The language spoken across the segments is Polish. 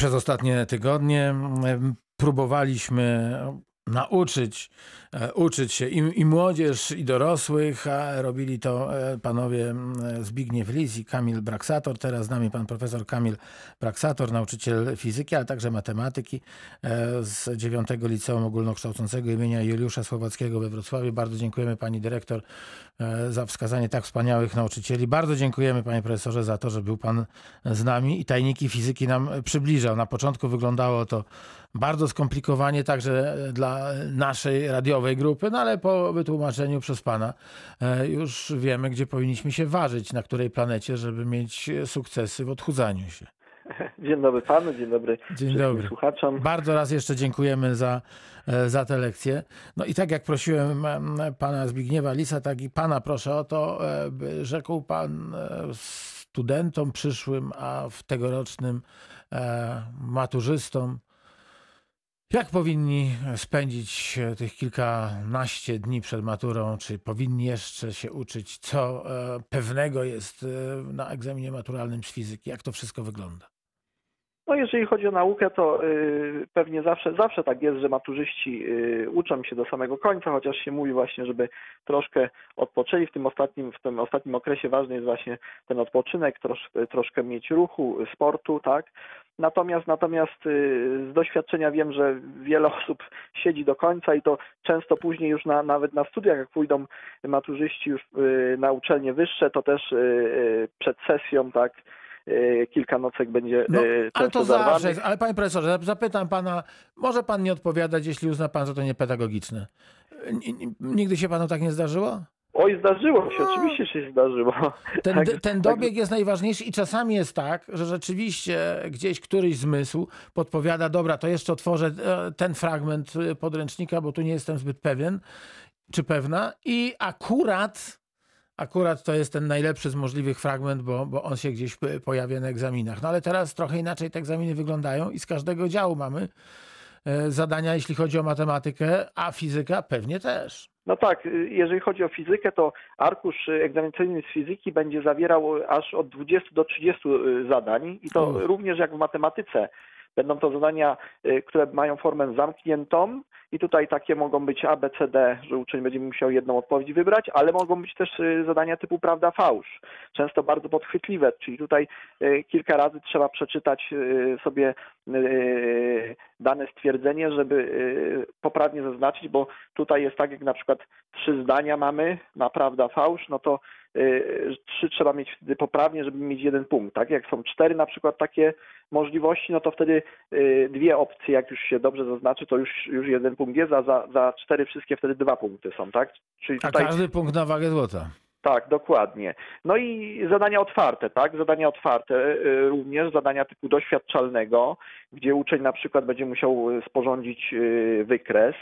Przez ostatnie tygodnie próbowaliśmy nauczyć, e, uczyć się i, i młodzież, i dorosłych, a robili to e, panowie Zbigniew Lis i Kamil Braksator. Teraz z nami pan profesor Kamil Braksator, nauczyciel fizyki, ale także matematyki e, z 9 Liceum Ogólnokształcącego imienia Juliusza Słowackiego we Wrocławiu. Bardzo dziękujemy pani dyrektor za wskazanie tak wspaniałych nauczycieli. Bardzo dziękujemy panie profesorze za to, że był pan z nami i tajniki fizyki nam przybliżał. Na początku wyglądało to bardzo skomplikowanie także dla naszej radiowej grupy, no ale po wytłumaczeniu przez pana e, już wiemy, gdzie powinniśmy się ważyć, na której planecie, żeby mieć sukcesy w odchudzaniu się. Dzień dobry panu, dzień dobry dzień dobry. słuchaczom. Bardzo raz jeszcze dziękujemy za, e, za tę lekcję. No i tak jak prosiłem pana Zbigniewa Lisa, tak i pana proszę o to, e, by rzekł pan studentom przyszłym, a w tegorocznym maturzystom, jak powinni spędzić tych kilkanaście dni przed maturą? Czy powinni jeszcze się uczyć, co e, pewnego jest e, na egzaminie maturalnym z fizyki? Jak to wszystko wygląda? No jeżeli chodzi o naukę, to pewnie zawsze, zawsze tak jest, że maturzyści uczą się do samego końca, chociaż się mówi właśnie, żeby troszkę odpoczęli. W tym ostatnim, w tym ostatnim okresie ważny jest właśnie ten odpoczynek, trosz, troszkę mieć ruchu, sportu, tak. Natomiast, natomiast y, z doświadczenia wiem, że wiele osób siedzi do końca i to często później już na, nawet na studiach, jak pójdą maturzyści już na uczelnie wyższe, to też przed sesją, tak, kilka nocek będzie no, Ale to zawsze jest. Ale panie profesorze, zapytam pana, może pan nie odpowiadać, jeśli uzna pan, że to niepedagogiczne. Nigdy się panu tak nie zdarzyło? Oj, zdarzyło się, no. oczywiście się zdarzyło. Ten, tak, ten dobieg tak. jest najważniejszy i czasami jest tak, że rzeczywiście gdzieś któryś zmysł podpowiada, dobra, to jeszcze otworzę e, ten fragment podręcznika, bo tu nie jestem zbyt pewien czy pewna i akurat akurat to jest ten najlepszy z możliwych fragment, bo, bo on się gdzieś pojawia na egzaminach. No ale teraz trochę inaczej te egzaminy wyglądają i z każdego działu mamy e, zadania, jeśli chodzi o matematykę, a fizyka pewnie też. No tak, jeżeli chodzi o fizykę, to arkusz egzaminacyjny z fizyki będzie zawierał aż od 20 do 30 e, zadań i to również jak w matematyce. Będą to zadania, y, które mają formę zamkniętą i tutaj takie mogą być A, B, C, D, że uczeń będzie musiał jedną odpowiedź wybrać, ale mogą być też y, zadania typu prawda, fałsz, często bardzo podchwytliwe, czyli tutaj y, kilka razy trzeba przeczytać sobie dane stwierdzenie, żeby poprawnie zaznaczyć, bo tutaj jest tak, jak na przykład trzy zdania mamy na prawda, fałsz, no to trzy trzeba mieć wtedy poprawnie, żeby mieć jeden punkt, tak? Jak są cztery na przykład takie możliwości, no to wtedy y, dwie opcje, jak już się dobrze zaznaczy, to już, już jeden punkt jest, a za, za cztery wszystkie wtedy dwa punkty są, tak? Czyli tutaj... A każdy punkt na wagę złota. Tak, dokładnie. No i zadania otwarte, tak? Zadania otwarte y, również, zadania typu doświadczalnego, gdzie uczeń na przykład będzie musiał sporządzić y, wykres,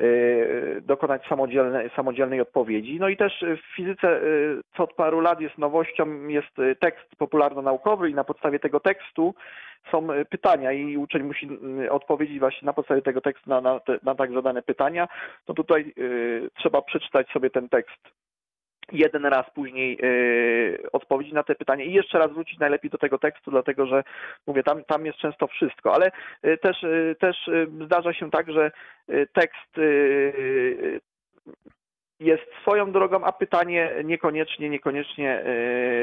Y, dokonać samodzielnej, samodzielnej odpowiedzi. No i też w fizyce co od paru lat jest nowością, jest tekst popularno-naukowy i na podstawie tego tekstu są pytania i uczeń musi odpowiedzieć właśnie na podstawie tego tekstu na, na, te, na tak zadane pytania. No tutaj trzeba przeczytać sobie ten tekst jeden raz później yy, odpowiedzi na te pytania i jeszcze raz wrócić najlepiej do tego tekstu, dlatego że mówię, tam, tam jest często wszystko, ale yy, też, yy, też zdarza się tak, że tekst jest swoją drogą, a pytanie niekoniecznie, niekoniecznie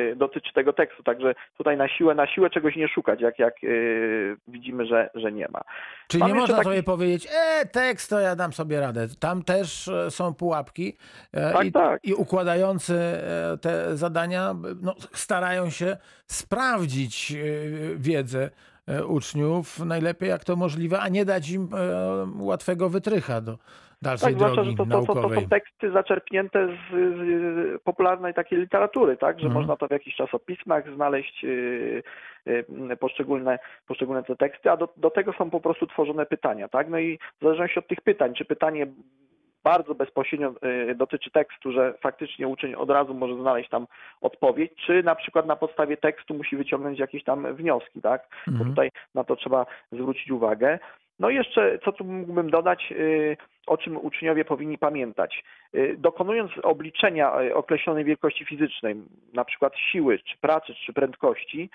yy, dotyczy tego tekstu. Także tutaj na siłę, na siłę czegoś nie szukać, jak, jak yy, widzimy, że, że nie ma. Czyli Mam nie można taki... sobie powiedzieć, e, tekst to ja dam sobie radę. Tam też e, są pułapki e, tak, i, tak. i układający e, te zadania no, starają się sprawdzić wiedzę uczniów najlepiej jak to możliwe, a nie dać im łatwego wytrycha do, dalszej tak, zwłaszcza, że to, to, to, to, są teksty zaczerpnięte z, z popularnej takiej literatury, tak, że mhm. można to w jakichś czasopismach znaleźć yy, yy, poszczególne, poszczególne te teksty, a do, do tego są po prostu tworzone pytania, tak, no i w zależności od tych pytań, czy pytanie bardzo bezpośrednio y, dotyczy tekstu, że faktycznie uczeń od razu może znaleźć tam odpowiedź, czy na przykład na podstawie tekstu musi wyciągnąć jakieś tam wnioski, tak? Mhm. Bo tutaj na to trzeba zwrócić uwagę. No i jeszcze, co tu mógłbym dodać, y, o czym uczniowie powinni pamiętać. Y, dokonując obliczenia określonej wielkości fizycznej, na przykład siły, czy pracy, czy prędkości,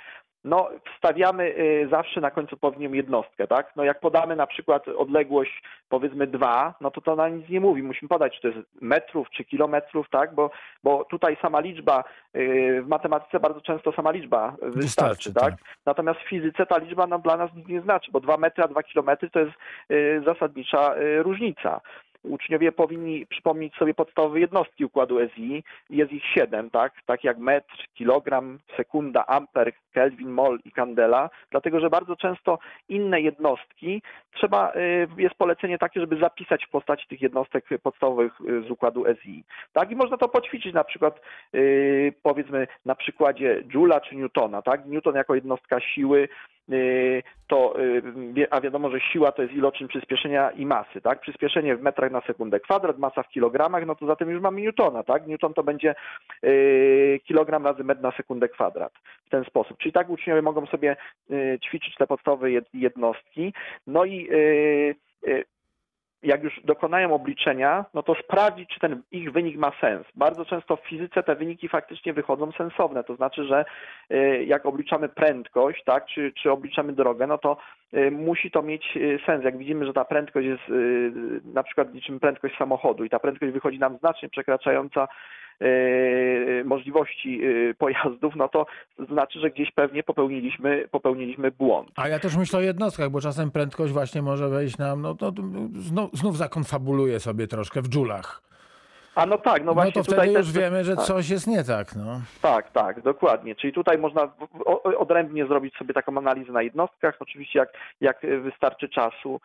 no, wstawiamy y, zawsze na końcu odpowiednią jednostkę, tak? No jak podamy na przykład odległość powiedzmy 2, no to to na nic nie mówi. Musimy podać, czy to jest metrów, czy kilometrów, tak? Bo, bo tutaj sama liczba, y, w matematyce bardzo często sama liczba wystarczy, Wystarczy, tak? tak. Natomiast w fizyce ta liczba no, dla nas nic nie znaczy, bo 2 metry, a 2 kilometry to jest y, zasadnicza różnica uczniowie powinni przypomnieć sobie podstawowe jednostki układu SI. Jest ich siedem, tak? Tak jak metr, kilogram, sekunda, amper, kelvin, mol i kandela, dlatego że bardzo często inne jednostki trzeba, y, jest polecenie takie, żeby zapisać w postaci tych jednostek podstawowych y, z układu SI. Tak? I można to poćwiczyć na przykład y, powiedzmy na przykładzie Joula czy Newtona, tak? Newton jako jednostka siły to, a wiadomo, że siła to jest iloczyn przyspieszenia i masy, tak? Przyspieszenie w metrach na sekundę kwadrat, masa w kilogramach, no to zatem już mamy Newtona, tak? Newton to będzie kilogram razy metr na sekundę kwadrat w ten sposób. Czyli tak uczniowie mogą sobie ćwiczyć te podstawowe jednostki. No i jak już dokonają obliczenia, no to sprawdzić, czy ten ich wynik ma sens. Bardzo często w fizyce te wyniki faktycznie wychodzą sensowne. To znaczy, że jak obliczamy prędkość, tak, czy, czy obliczamy drogę, no to musi to mieć sens. Jak widzimy, że ta prędkość jest, na przykład liczymy prędkość samochodu i ta prędkość wychodzi nam znacznie przekraczająca możliwości pojazdów, no to znaczy, że gdzieś pewnie popełniliśmy, popełniliśmy błąd. A ja też myślę o jednostkach, bo czasem prędkość właśnie może wejść nam, no to znów, znów zakonfabuluję sobie troszkę w dżulach. A no tak, no właśnie. No to wtedy już wiemy, że tak. coś jest nie tak. No. Tak, tak, dokładnie. Czyli tutaj można odrębnie zrobić sobie taką analizę na jednostkach, oczywiście jak, jak wystarczy czasu.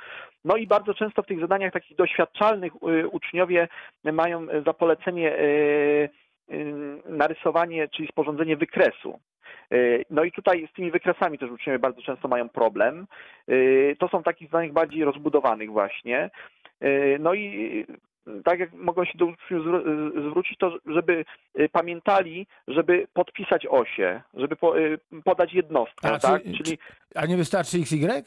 No i bardzo często w tych zadaniach takich doświadczalnych uczniowie mają za polecenie narysowanie, czyli sporządzenie wykresu. No i tutaj z tymi wykresami też uczniowie bardzo często mają problem. To są takich zadań bardziej rozbudowanych właśnie. No i tak jak mogą się do uczniów zwrócić, to żeby pamiętali, żeby podpisać osie, żeby podać jednostkę, a, tak? Czyli, Czyli... A nie wystarczy XY?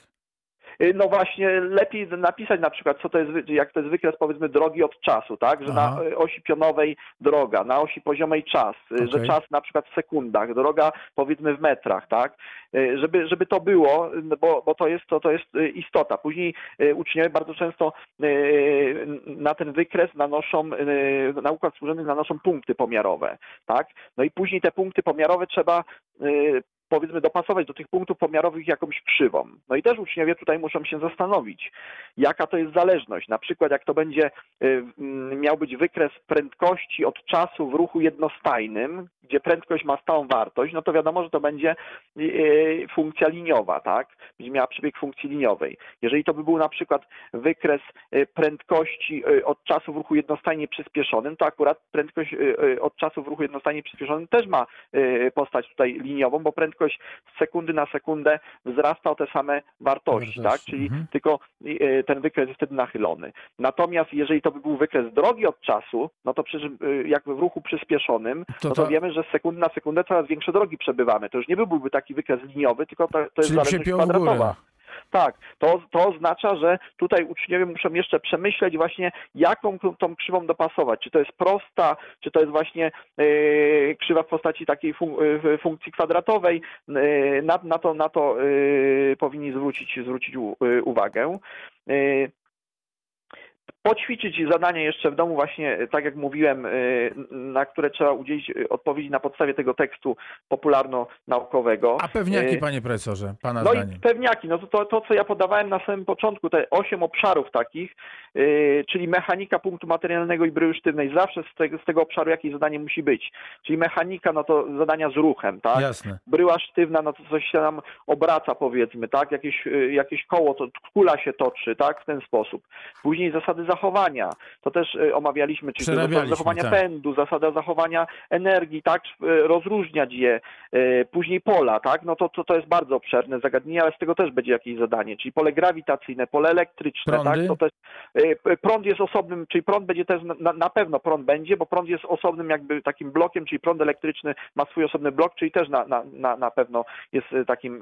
No właśnie, lepiej napisać na przykład, co to jest, jak to jest wykres powiedzmy drogi od czasu, tak? Że Aha. na osi pionowej droga, na osi poziomej czas, okay. że czas na przykład w sekundach, droga powiedzmy w metrach, tak? Żeby, żeby to było, bo, bo to, jest, to, to jest istota. Później uczniowie bardzo często na ten wykres nanoszą, na układ służebny nanoszą punkty pomiarowe, tak? No i później te punkty pomiarowe trzeba powiedzmy dopasować do tych punktów pomiarowych jakąś krzywą. No i też uczniowie tutaj muszą się zastanowić, jaka to jest zależność. Na przykład jak to będzie miał być wykres prędkości od czasu w ruchu jednostajnym, gdzie prędkość ma stałą wartość, no to wiadomo, że to będzie funkcja liniowa, tak? Będzie miała przebieg funkcji liniowej. Jeżeli to by był na przykład wykres prędkości od czasu w ruchu jednostajnie przyspieszonym, to akurat prędkość od czasu w ruchu jednostajnie przyspieszonym też ma postać tutaj liniową, bo prędkość prędkość z sekundy na sekundę wzrasta o te same wartości, tak? Czyli mhm. tylko ten wykres jest wtedy nachylony. Natomiast jeżeli to by był wykres drogi od czasu, no to przecież jakby w ruchu przyspieszonym, to, no to, to wiemy, że z sekundy na sekundę coraz większe drogi przebywamy. To już nie byłby taki wykres liniowy, tylko to, to jest zależność kwadratowa. Tak, to, to oznacza, że tutaj uczniowie muszą jeszcze przemyśleć właśnie, jaką tą krzywą dopasować. Czy to jest prosta, czy to jest właśnie yy, krzywa w postaci takiej fun yy, funkcji kwadratowej. Yy, na, na, to, na to powinni zwrócić, zwrócić u, uwagę poćwiczyć zadanie jeszcze w domu właśnie, tak jak mówiłem, na które trzeba udzielić odpowiedzi na podstawie tego tekstu popularno-naukowego. A pewniaki, panie profesorze, pana no zdaniem? i pewniaki, no to, to, to, co ja podawałem na samym początku, te osiem obszarów takich, czyli mechanika punktu materialnego i bryły sztywnej, zawsze z tego, z tego obszaru jakieś zadanie musi być. Czyli mechanika, no to zadania z ruchem, tak? Jasne. Bryła sztywna, no to coś się nam obraca, powiedzmy, tak? Jakieś, jakieś koło, to kula się toczy, tak? W ten sposób. Później zasady zachowania, to też yy, omawialiśmy, czyli zasady zachowania tak. pędu, zasada zachowania energii, tak? Rozróżniać je. Yy, później pola, tak? No to, to, to jest bardzo obszerne zagadnienie, ale z tego też będzie jakieś zadanie, czyli pole grawitacyjne, pole elektryczne, Prądy? tak? To też, prąd jest osobnym, czyli prąd będzie też, na, na, pewno prąd będzie, bo prąd jest osobnym jakby takim blokiem, czyli prąd elektryczny ma swój osobny blok, czyli też na, na, na, na pewno jest takim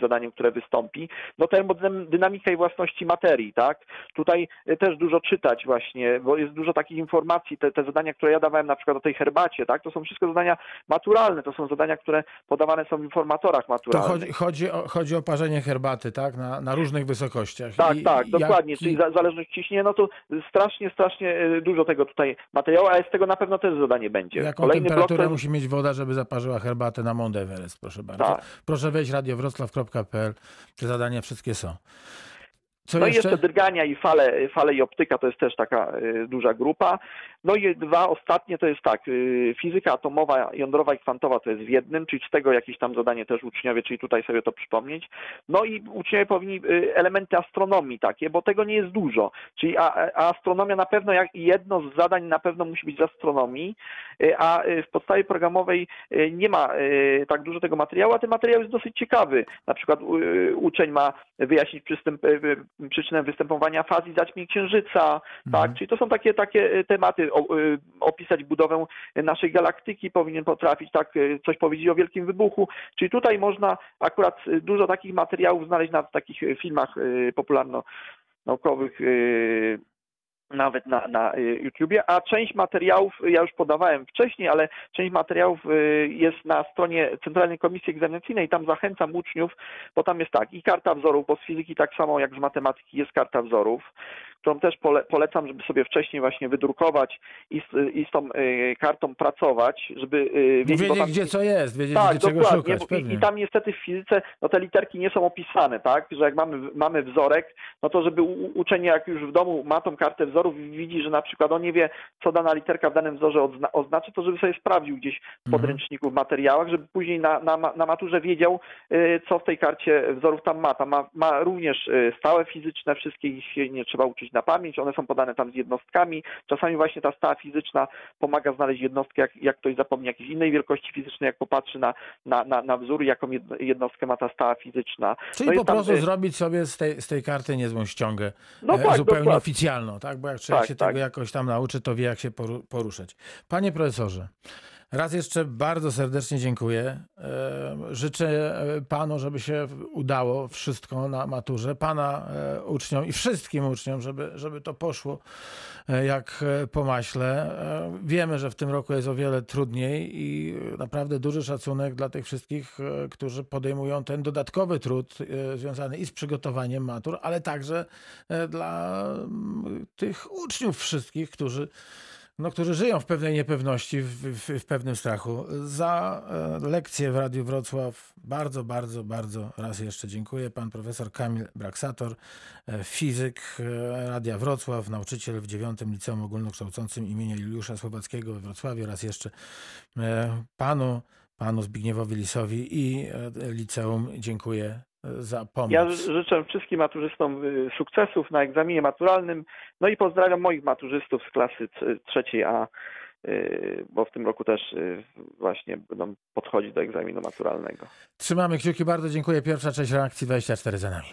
zadaniem, które wystąpi. No termodynamika i własności materii, tak? Tutaj też dużo dużo czytać właśnie, bo jest dużo takich informacji, te, te zadania, które ja dawałem na przykład o tej herbacie, tak, to są wszystko zadania maturalne, to są zadania, które podawane są w informatorach To maturalnych. chodzi, chodzi, o, chodzi o parzenie herbaty, tak? Na, na różnych wysokościach. Tak, I- tak, dokładnie. jaki- Czyli za, zależność ciśnienia, no to strasznie, strasznie e, dużo tego tutaj materiału, ale z tego na pewno też zadanie będzie. Jaką Kolejny blok temperaturę to jest, musi mieć woda, żeby zaparzyła herbatę na Mount Everest, proszę bardzo. Tak. Proszę wejść radiowroclaw.pl, te zadania wszystkie są. Co no i jeszcze? jeszcze drgania i fale, fale i optyka to jest też taka e, duża grupa. No i dwa ostatnie to jest tak, e, fizyka atomowa, jądrowa i kwantowa to jest w jednym, czyli z tego jakieś tam zadanie też uczniowie, czyli tutaj sobie to przypomnieć. No i uczniowie powinni e, elementy astronomii takie, bo tego nie jest dużo. Czyli a, a astronomia na pewno, jak jedno z zadań na pewno musi być z astronomii, a w podstawie programowej nie ma tak dużo tego materiału, a ten materiał jest dosyć ciekawy. Na przykład uczeń ma wyjaśnić przystęp, przyczynę występowania faz i zaćmień księżyca, Mhm. tak? Czyli to są takie, takie e, tematy, o, e, opisać budowę naszej galaktyki powinien potrafić, tak, e, coś powiedzieć o wielkim wybuchu. Czyli tutaj można akurat dużo takich materiałów znaleźć na takich filmach popularno-naukowych, e, nawet na, na y, YouTubie, a część materiałów y, ja już podawałem wcześniej, ale część materiałów y, jest na stronie Centralnej Komisji Egzaminacyjnej. Tam zachęcam uczniów, bo tam jest tak, i karta wzorów, bo z fizyki tak samo jak z matematyki jest karta wzorów, którą też pole, polecam, żeby sobie wcześniej właśnie wydrukować i z, i z tą y, kartą pracować, żeby y, wiedzieć, tam- gdzie co jest, wiedzieć, tak, gdzie czego szukać. I, I tam niestety w fizyce no, te literki nie są opisane, tak? Że jak mamy, mamy wzorek, no to żeby u, uczeń jak już w domu ma tą kartę wzorów i widzi, że na przykład on nie wie, co dana literka w danym wzorze odzna, oznaczy, to żeby sobie sprawdził gdzieś w Mhm. podręczniku, w materiałach, żeby później na, na, na maturze wiedział, y, co w tej karcie wzorów tam ma. Tam ma, ma również y, stałe fizyczne, wszystkie ich się nie trzeba uczyć na pamięć, one są podane tam z jednostkami. Czasami właśnie ta stała fizyczna pomaga znaleźć jednostkę, jak, jak ktoś zapomni jakiejś innej wielkości fizycznej, jak popatrzy na, na, na, na wzór, jaką jedno- jednostkę ma ta stała fizyczna. Czyli no po jest tam, prostu y, zrobić sobie z tej, z tej karty niezłą ściągę. No e, tak, zupełnie dokładnie. oficjalną, tak? Bo jak człowiek Tak, się tak. tego jakoś tam nauczy, to wie, jak się poru- poruszać. Panie profesorze, raz jeszcze bardzo serdecznie dziękuję. E, Życzę e, panu, żeby się udało wszystko na maturze, pana e, uczniom i wszystkim uczniom, żeby, żeby to poszło jak po maśle. Wiemy, że w tym roku jest o wiele trudniej i naprawdę duży szacunek dla tych wszystkich, którzy podejmują ten dodatkowy trud związany i z przygotowaniem matur, ale także dla tych uczniów wszystkich, którzy, no, którzy żyją w pewnej niepewności, w, w, w pewnym strachu. Za e, lekcję w Radiu Wrocław bardzo, bardzo, bardzo raz jeszcze dziękuję. Pan profesor Kamil Braksator, e, fizyk e, Radia Wrocław, nauczyciel w dziewiątym Liceum Ogólnokształcącym imienia Juliusza Słowackiego we Wrocławiu. Raz jeszcze e, panu, panu Zbigniewowi Lisowi i e, liceum dziękuję za pomoc. Ja ży- życzę wszystkim maturzystom y, sukcesów na egzaminie maturalnym, no i pozdrawiam moich maturzystów z klasy trzeciej A, y, bo w tym roku też y, właśnie będą podchodzić do egzaminu maturalnego. Trzymamy kciuki, bardzo dziękuję. Pierwsza część reakcji 24 za nami.